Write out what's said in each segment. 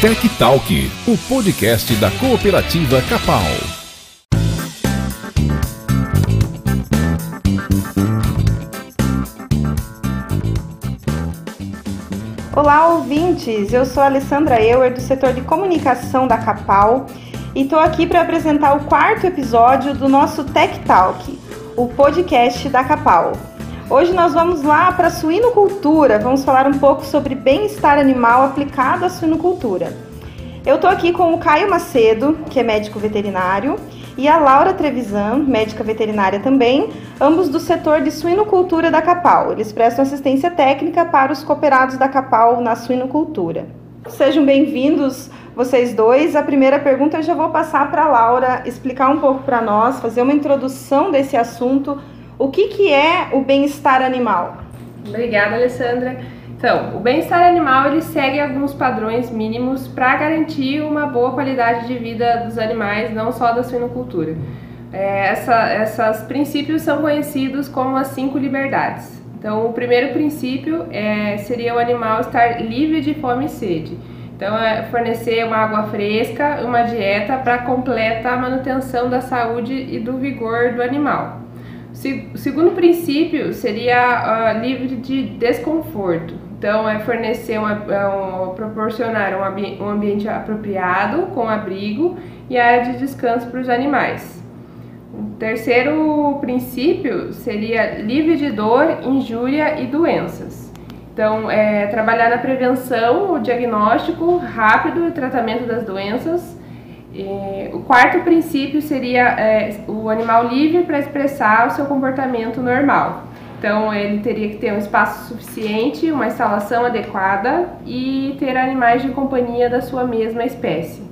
Tech Talk, o podcast da cooperativa Capal. Olá, ouvintes! Eu sou Alessandra Euer, do setor de comunicação da Capal, e estou aqui para apresentar o quarto episódio do nosso Tech Talk, o podcast da Capal. Hoje nós vamos lá para a suinocultura, vamos falar um pouco sobre bem-estar animal aplicado à suinocultura. Eu estou aqui com o Caio Macedo, que é médico veterinário, e a Laura Trevisan, médica veterinária também, ambos do setor de suinocultura da Capal. Eles prestam assistência técnica para os cooperados da Capal na suinocultura. Sejam bem-vindos vocês dois. A primeira pergunta eu já vou passar para a Laura explicar um pouco para nós, fazer uma introdução desse assunto o que, que é o bem-estar animal? Obrigada, Alessandra. Então, o bem-estar animal ele segue alguns padrões mínimos para garantir uma boa qualidade de vida dos animais, não só da suinocultura. É, esses princípios são conhecidos como as cinco liberdades. Então, o primeiro princípio é, seria o animal estar livre de fome e sede. Então, é fornecer uma água fresca, uma dieta para completa a manutenção da saúde e do vigor do animal. O segundo princípio seria uh, livre de desconforto. Então, é fornecer uma, é um, proporcionar um, um ambiente apropriado, com abrigo e área de descanso para os animais. O terceiro princípio seria livre de dor, injúria e doenças. Então, é, trabalhar na prevenção, o diagnóstico rápido e tratamento das doenças é, o quarto princípio seria é, o animal livre para expressar o seu comportamento normal. Então, ele teria que ter um espaço suficiente, uma instalação adequada e ter animais de companhia da sua mesma espécie.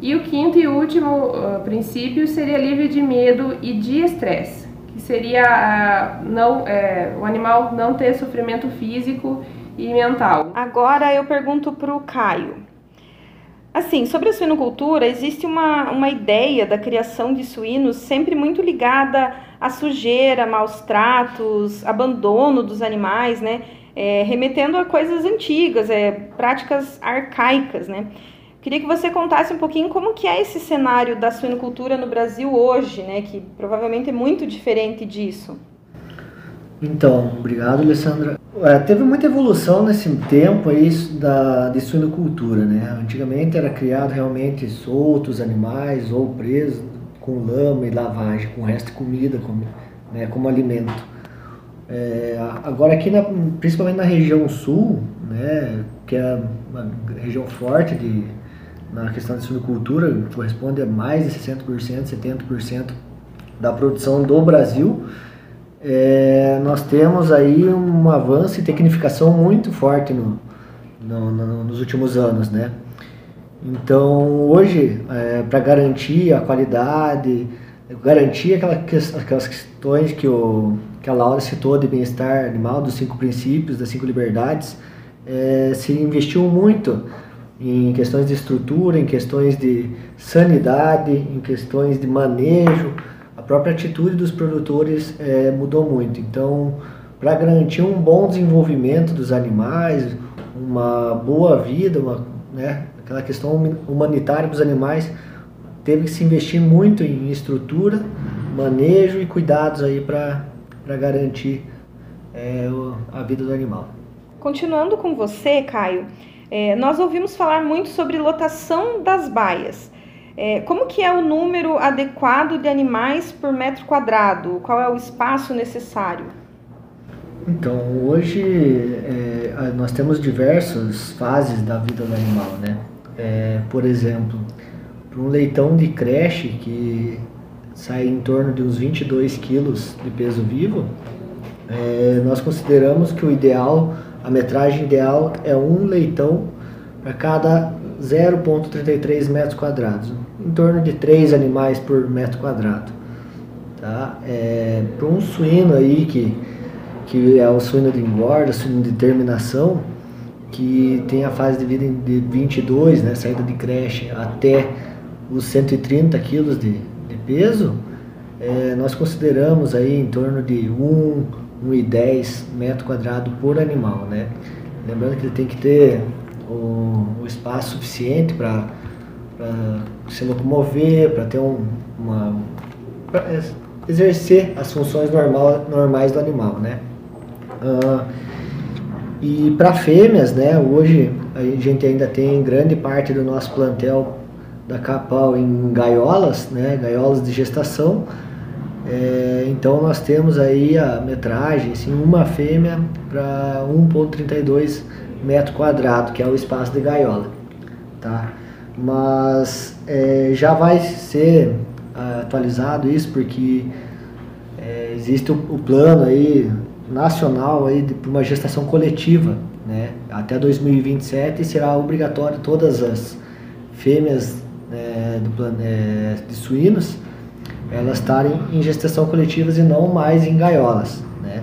E o quinto e último uh, princípio seria livre de medo e de estresse, que seria uh, não, uh, o animal não ter sofrimento físico e mental. Agora eu pergunto para o Caio. Assim, sobre a suinocultura, existe uma, uma ideia da criação de suínos sempre muito ligada à sujeira, maus tratos, abandono dos animais, né? É, remetendo a coisas antigas, é, práticas arcaicas, né? Queria que você contasse um pouquinho como que é esse cenário da suinocultura no Brasil hoje, né? Que provavelmente é muito diferente disso. Então, obrigado, Alessandra. É, teve muita evolução nesse tempo aí da, de suinocultura, né? Antigamente era criado realmente soltos animais ou presos com lama e lavagem, com resto de comida como, né, como alimento. É, agora aqui, na, principalmente na região sul, né, que é uma região forte de, na questão de suinocultura, corresponde a mais de 60%, 70% da produção do Brasil, é, nós temos aí um avanço e tecnificação muito forte no, no, no, nos últimos anos, né? Então, hoje, é, para garantir a qualidade, garantir aquela, aquelas questões que, o, que a Laura citou de bem-estar animal, dos cinco princípios, das cinco liberdades, é, se investiu muito em questões de estrutura, em questões de sanidade, em questões de manejo, própria atitude dos produtores é, mudou muito. Então, para garantir um bom desenvolvimento dos animais, uma boa vida, uma, né, aquela questão humanitária dos animais, teve que se investir muito em estrutura, manejo e cuidados aí para garantir é, a vida do animal. Continuando com você, Caio, é, nós ouvimos falar muito sobre lotação das baias. É, como que é o número adequado de animais por metro quadrado? Qual é o espaço necessário? Então, hoje é, nós temos diversas fases da vida do animal, né? É, por exemplo, para um leitão de creche que sai em torno de uns 22 quilos de peso vivo, é, nós consideramos que o ideal, a metragem ideal é um leitão para cada 0,33 metros quadrados em torno de três animais por metro quadrado. Tá? É, Para um suíno aí que, que é o suíno de engorda, suíno de terminação, que tem a fase de vida de 22, né, saída de creche, até os 130 quilos de, de peso, é, nós consideramos aí em torno de 1, 1,10 metro quadrado por animal. Né? Lembrando que ele tem que ter o, o espaço suficiente para se locomover, para ter um, uma pra exercer as funções normal, normais do animal, né? Uh, e para fêmeas, né? Hoje a gente ainda tem grande parte do nosso plantel da Capal em gaiolas, né? Gaiolas de gestação. É, então nós temos aí a metragem, assim, uma fêmea para 1.32 metro quadrado, que é o espaço de gaiola, tá? Mas é, já vai ser atualizado isso porque é, existe o, o, plano aí nacional aí de uma gestação coletiva, né? Até 2027 será obrigatório todas as fêmeas é, do é, de suínos elas estarem em gestação coletivas e não mais em gaiolas, né?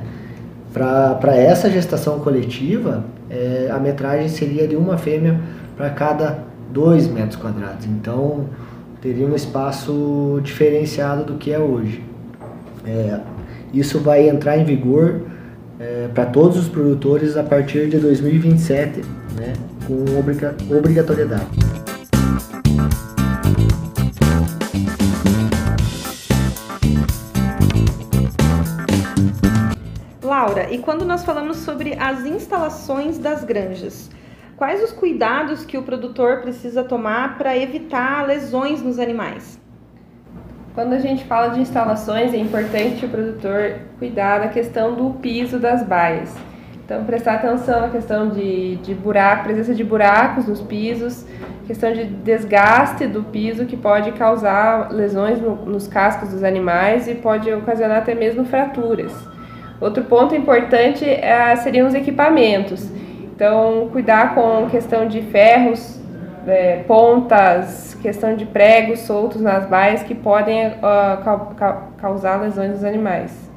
Para essa gestação coletiva, é, a metragem seria de uma fêmea para cada 2 metros quadrados. Então, teria um espaço diferenciado do que é hoje. É, isso vai entrar em vigor é, para todos os produtores a partir de 2027, né, com obrigatoriedade. Laura, e quando nós falamos sobre as instalações das granjas, quais os cuidados que o produtor precisa tomar para evitar lesões nos animais? Quando a gente fala de instalações, é importante o produtor cuidar da questão do piso das baias. Então, prestar atenção na questão de, de buraco, presença de buracos nos pisos, questão de desgaste do piso que pode causar lesões no, nos cascos dos animais e pode ocasionar até mesmo fraturas. Outro ponto importante é, seriam os equipamentos. Então, cuidar com questão de ferros, é, pontas, questão de pregos soltos nas baias que podem uh, ca ca causar lesões nos animais.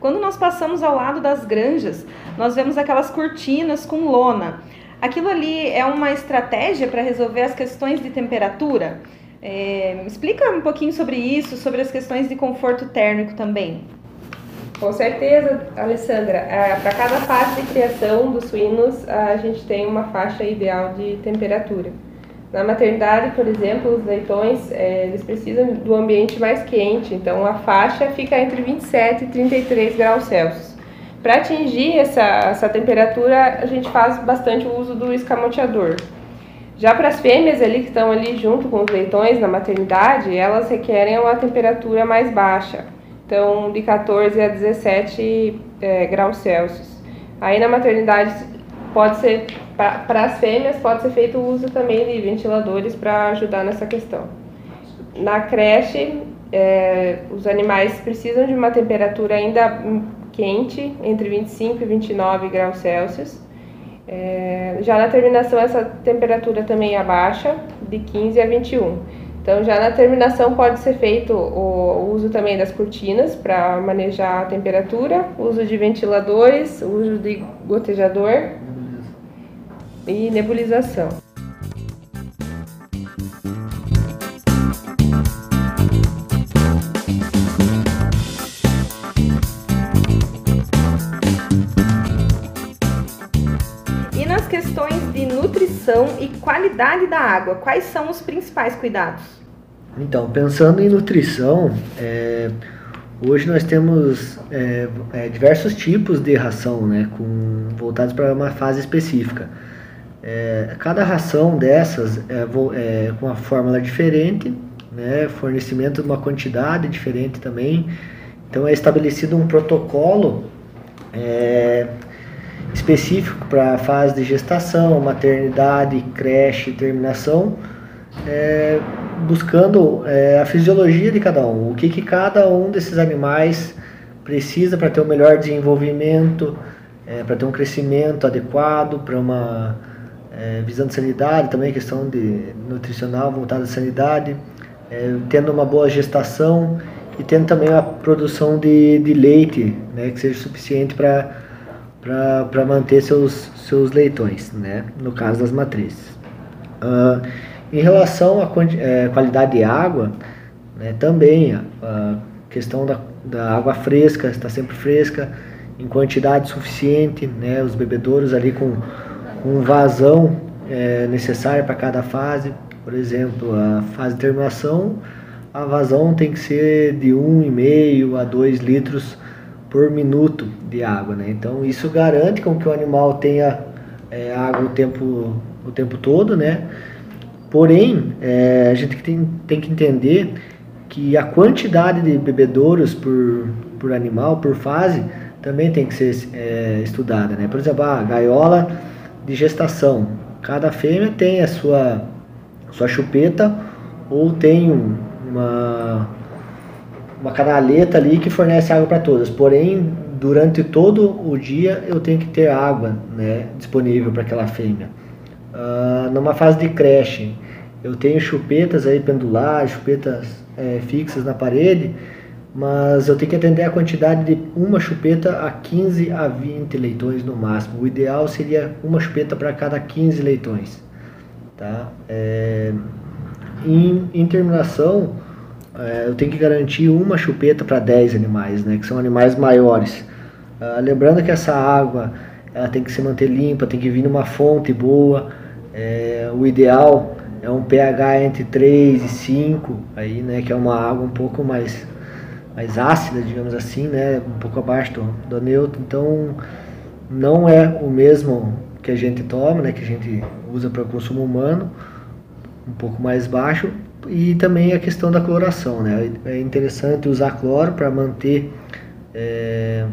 Quando nós passamos ao lado das granjas, nós vemos aquelas cortinas com lona. Aquilo ali é uma estratégia para resolver as questões de temperatura? É, explica um pouquinho sobre isso, sobre as questões de conforto térmico também. Com certeza, Alessandra. É, Para cada fase de criação dos suínos, a gente tem uma faixa ideal de temperatura. Na maternidade, por exemplo, os leitões é, eles precisam do ambiente mais quente, então a faixa fica entre 27 e 33 graus Celsius. Para atingir essa, essa temperatura, a gente faz bastante o uso do escamoteador. Já para as fêmeas ali que estão ali junto com os leitões na maternidade, elas requerem uma temperatura mais baixa então de 14 a 17 é, graus Celsius. Aí na maternidade pode ser, para as fêmeas, pode ser feito uso também de ventiladores para ajudar nessa questão. Na creche, é, os animais precisam de uma temperatura ainda quente, entre 25 e 29 graus Celsius. É, já na terminação, essa temperatura também abaixa, de 15 a 21. Então, já na terminação pode ser feito o uso também das cortinas para manejar a temperatura, uso de ventiladores, uso de gotejador e nebulização. Nutrição e qualidade da água, quais são os principais cuidados? Então, pensando em nutrição, é, hoje nós temos é, é, diversos tipos de ração, né, com, voltados para uma fase específica. É, cada ração dessas é, é, com uma fórmula diferente, né, fornecimento de uma quantidade diferente também. Então é estabelecido um protocolo é, específico para a fase de gestação, maternidade, creche, terminação, é, buscando é, a fisiologia de cada um, o que, que cada um desses animais precisa para ter um melhor desenvolvimento, é, para ter um crescimento adequado, para uma é, visão de sanidade, também questão de nutricional voltada à sanidade, é, tendo uma boa gestação e tendo também a produção de, de leite, né, que seja suficiente para para manter seus, seus leitões, né? no caso das matrizes. Uh, em relação à é, qualidade de água, né, também a, a questão da, da, água fresca, está sempre fresca, em quantidade suficiente, né, os bebedouros ali com, com vazão é, para cada fase. Por exemplo, a fase de terminação, a vazão tem que ser de 1,5 a 2 litros por minuto de água. Né? Então isso garante com que o animal tenha é, água o tempo, o tempo todo. Né? Porém, é, a gente tem, tem que entender que a quantidade de bebedouros por, por animal, por fase, também tem que ser é, estudada. Né? Por exemplo, a gaiola de gestação. Cada fêmea tem a sua, sua chupeta ou tem um, uma, uma canaleta ali que fornece água para todas. Porém, durante todo o dia eu tenho que ter água né, disponível para aquela fêmea. Uh, numa fase de creche, eu tenho chupetas aí pendulares, chupetas é, fixas na parede, mas eu tenho que atender a quantidade de uma chupeta a 15 a 20 leitões no máximo. O ideal seria uma chupeta para cada 15 leitões. Tá? É, em, em terminação, é, eu tenho que garantir uma chupeta para 10 animais, né, que são animais maiores. Ah, lembrando que essa água ela tem que se manter limpa, tem que vir numa fonte boa. É, o ideal é um pH entre 3 e 5, aí, né, que é uma água um pouco mais, mais ácida, digamos assim, né, um pouco abaixo do, do neutro. Então, não é o mesmo que a gente toma, né, que a gente usa para consumo humano, um pouco mais baixo. E também a questão da cloração, né, é interessante usar cloro para manter é,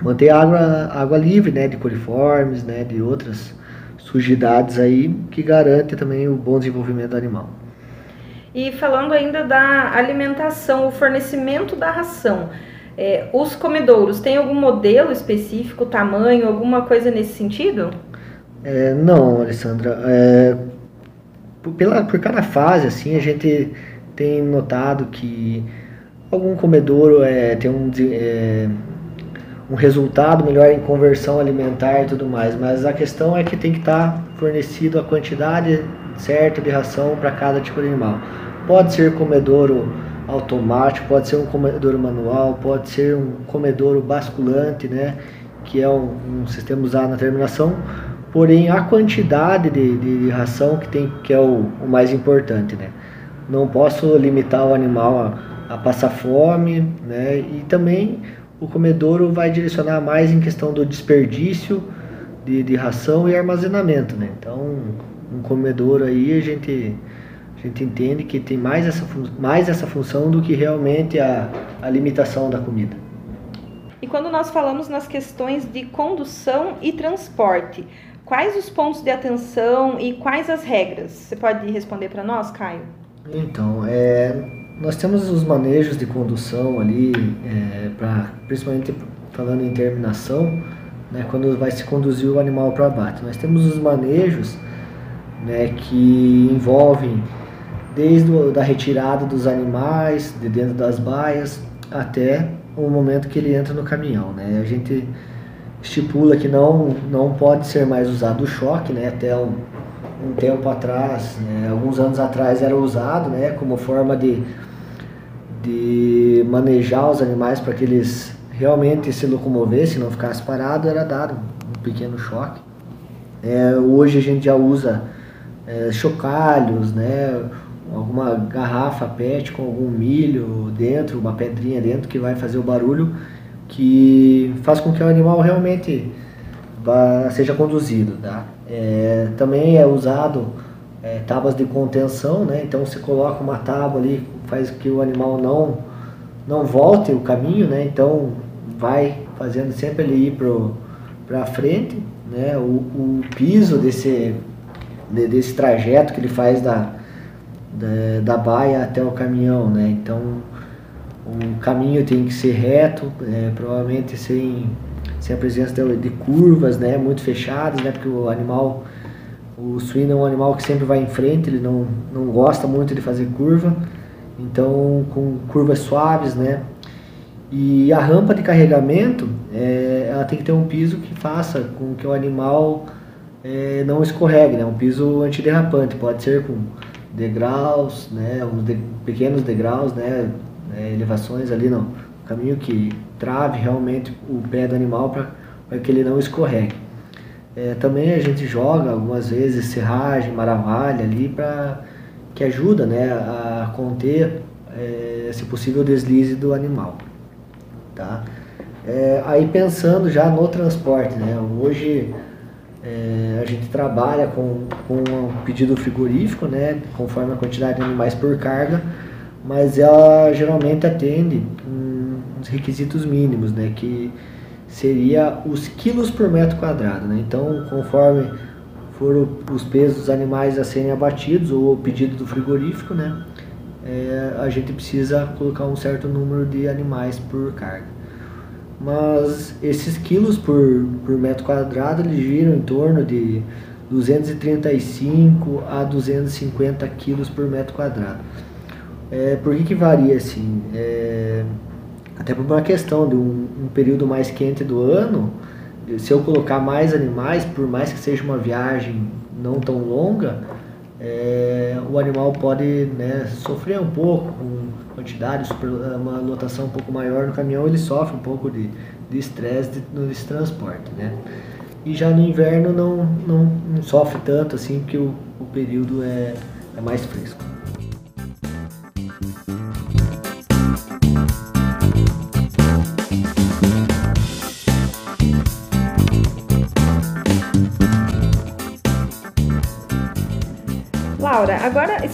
manter água, água livre, né, de coliformes, né, de outras sujidades aí que garante também o bom desenvolvimento do animal. E falando ainda da alimentação, o fornecimento da ração, é, os comedouros têm algum modelo específico, tamanho, alguma coisa nesse sentido? É, não, Alessandra. É, por, pela, por cada fase, assim, a gente tem notado que algum comedouro é, tem um, é, um resultado melhor em conversão alimentar e tudo mais, mas a questão é que tem que estar tá fornecido a quantidade certa de ração para cada tipo de animal. Pode ser comedouro automático, pode ser um comedouro manual, pode ser um comedouro basculante, né, que é um, um sistema usado na terminação, porém a quantidade de, de, de ração que tem que é o, o, mais importante, né. Não posso limitar o animal a, a passar fome, né, e também o comedouro vai direcionar mais em questão do desperdício de, de ração e armazenamento, né? Então, um comedouro aí a gente a gente entende que tem mais essa, mais essa função do que realmente a, a limitação da comida. E quando nós falamos nas questões de condução e transporte, quais os pontos de atenção e quais as regras? Você pode responder para nós, Caio? Então, é, nós temos os manejos de condução ali, é, pra, principalmente falando em terminação, né, quando vai se conduzir o animal para abate. Nós temos os manejos né, que envolvem desde a da retirada dos animais de dentro das baias até o momento que ele entra no caminhão. Né? A gente estipula que não, não pode ser mais usado o choque, né? até um, um tempo atrás, né? alguns anos atrás era usado né? como forma de de manejar os animais para que eles realmente se locomovessem, não ficassem parados, era dado um pequeno choque. É, hoje a gente já usa é, chocalhos, né, alguma garrafa PET com algum milho dentro, uma pedrinha dentro que vai fazer o barulho que faz com que o animal realmente vá, seja conduzido. Tá? É, também é usado é, tábuas de contenção, né? então você coloca uma tábua ali faz que o animal não não volte o caminho, né? Então vai fazendo sempre ele ir para frente, né? O, o piso desse de, desse trajeto que ele faz da, da, da baia até o caminhão, né? Então o caminho tem que ser reto, é, provavelmente sem, sem a presença de, de, curvas, né? Muito fechadas, né? Porque o animal, o suíno é um animal que sempre vai em frente, ele não, não gosta muito de fazer curva. Então, com curvas suaves, né? E a rampa de carregamento, é, ela tem que ter um piso que faça com que o animal é, não escorregue, né? Um piso antiderrapante, pode ser com degraus, né? Uns de, pequenos degraus, né? É, elevações ali no caminho que trave realmente o pé do animal para que ele não escorregue. É, também a gente joga algumas vezes serragem, maravalha ali para que ajuda né, a conter, é, se possível, o deslize do animal. Tá? É, aí pensando já no transporte, né? hoje é, a gente trabalha com, com um pedido frigorífico, né? conforme a quantidade de animais por carga, mas ela geralmente atende uns requisitos mínimos, né? que seria os quilos por metro quadrado. Né? Então, conforme for os pesos dos animais a serem abatidos ou o pedido do frigorífico, né? É, a gente precisa colocar um certo número de animais por carga. Mas esses quilos por, por metro quadrado eles giram em torno de 235 a 250 quilos por metro quadrado. É, por que, que varia assim? É, até por uma questão de um, um, período mais quente do ano, se eu colocar mais animais, por mais que seja uma viagem não tão longa, é, o animal pode né, sofrer um pouco com quantidade, uma lotação um pouco maior no caminhão, ele sofre um pouco de estresse nesse transporte. Né? E já no inverno não, não, não sofre tanto assim, porque o, o período é, é mais fresco.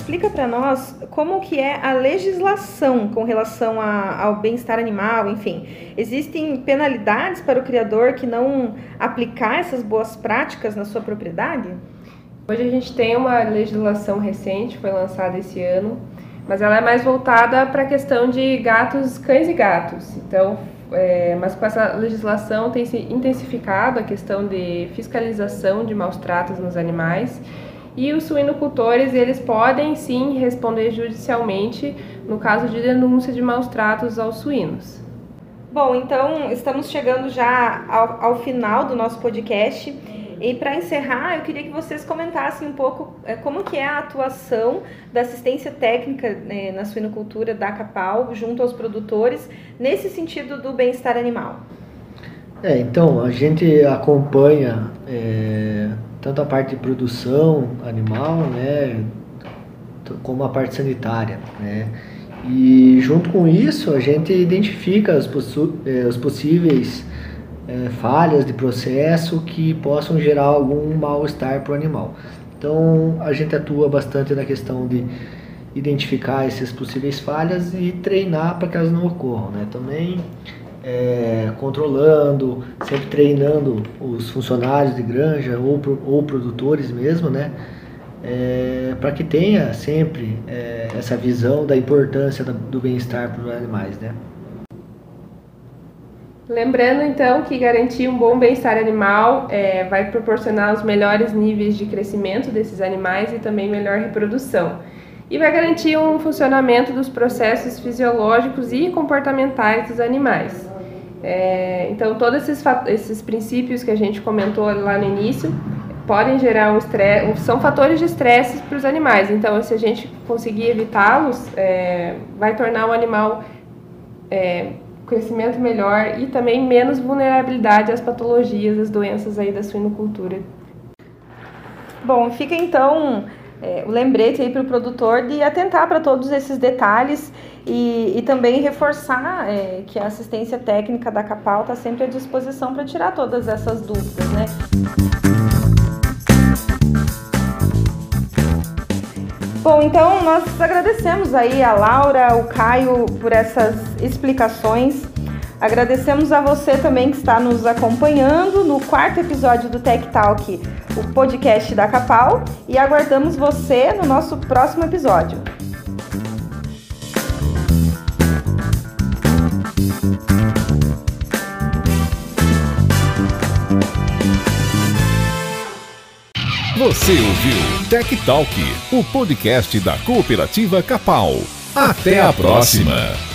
Explica para nós como que é a legislação com relação a, ao bem-estar animal, enfim. Existem penalidades para o criador que não aplicar essas boas práticas na sua propriedade? Hoje a gente tem uma legislação recente, foi lançada esse ano, mas ela é mais voltada para a questão de gatos, cães e gatos. Então, é, mas com essa legislação tem se intensificado a questão de fiscalização de maus tratos nos animais e os suinocultores, eles podem sim responder judicialmente no caso de denúncia de maus tratos aos suínos. Bom, então estamos chegando já ao, ao final do nosso podcast. E para encerrar, eu queria que vocês comentassem um pouco é, como que é a atuação da assistência técnica né, na suinocultura da Capal junto aos produtores nesse sentido do bem-estar animal. É, então, a gente acompanha é, tanto a parte de produção animal, né, como a parte sanitária, né. E junto com isso a gente identifica as, eh, as possíveis é, falhas de processo que possam gerar algum mal-estar para o animal. Então a gente atua bastante na questão de identificar essas possíveis falhas e treinar para que elas não ocorram. Né? Também é, controlando, sempre treinando os funcionários de granja ou, ou produtores mesmo, né? É, para que tenha sempre é, essa visão da importância do bem-estar para os animais, né? Lembrando então que garantir um bom bem-estar animal é, vai proporcionar os melhores níveis de crescimento desses animais e também melhor reprodução. E vai garantir um funcionamento dos processos fisiológicos e comportamentais dos animais. É, então, todos esses, esses princípios que a gente comentou lá no início podem gerar um estresse, são fatores de estresse para os animais. Então, se a gente conseguir evitá-los, é, vai tornar o animal é, crescimento melhor e também menos vulnerabilidade às patologias, às doenças aí da suinocultura. Bom, fica então é, o lembrete aí para o produtor de atentar para todos esses detalhes e, e também reforçar é, que a assistência técnica da Capal está sempre à disposição para tirar todas essas dúvidas, né? Bom, então nós agradecemos aí a Laura, o Caio por essas explicações. Agradecemos a você também que está nos acompanhando no quarto episódio do Tech Talk, o podcast da Capal, e aguardamos você no nosso próximo episódio. Você ouviu Tech Talk, o podcast da Cooperativa Capal. Até a próxima.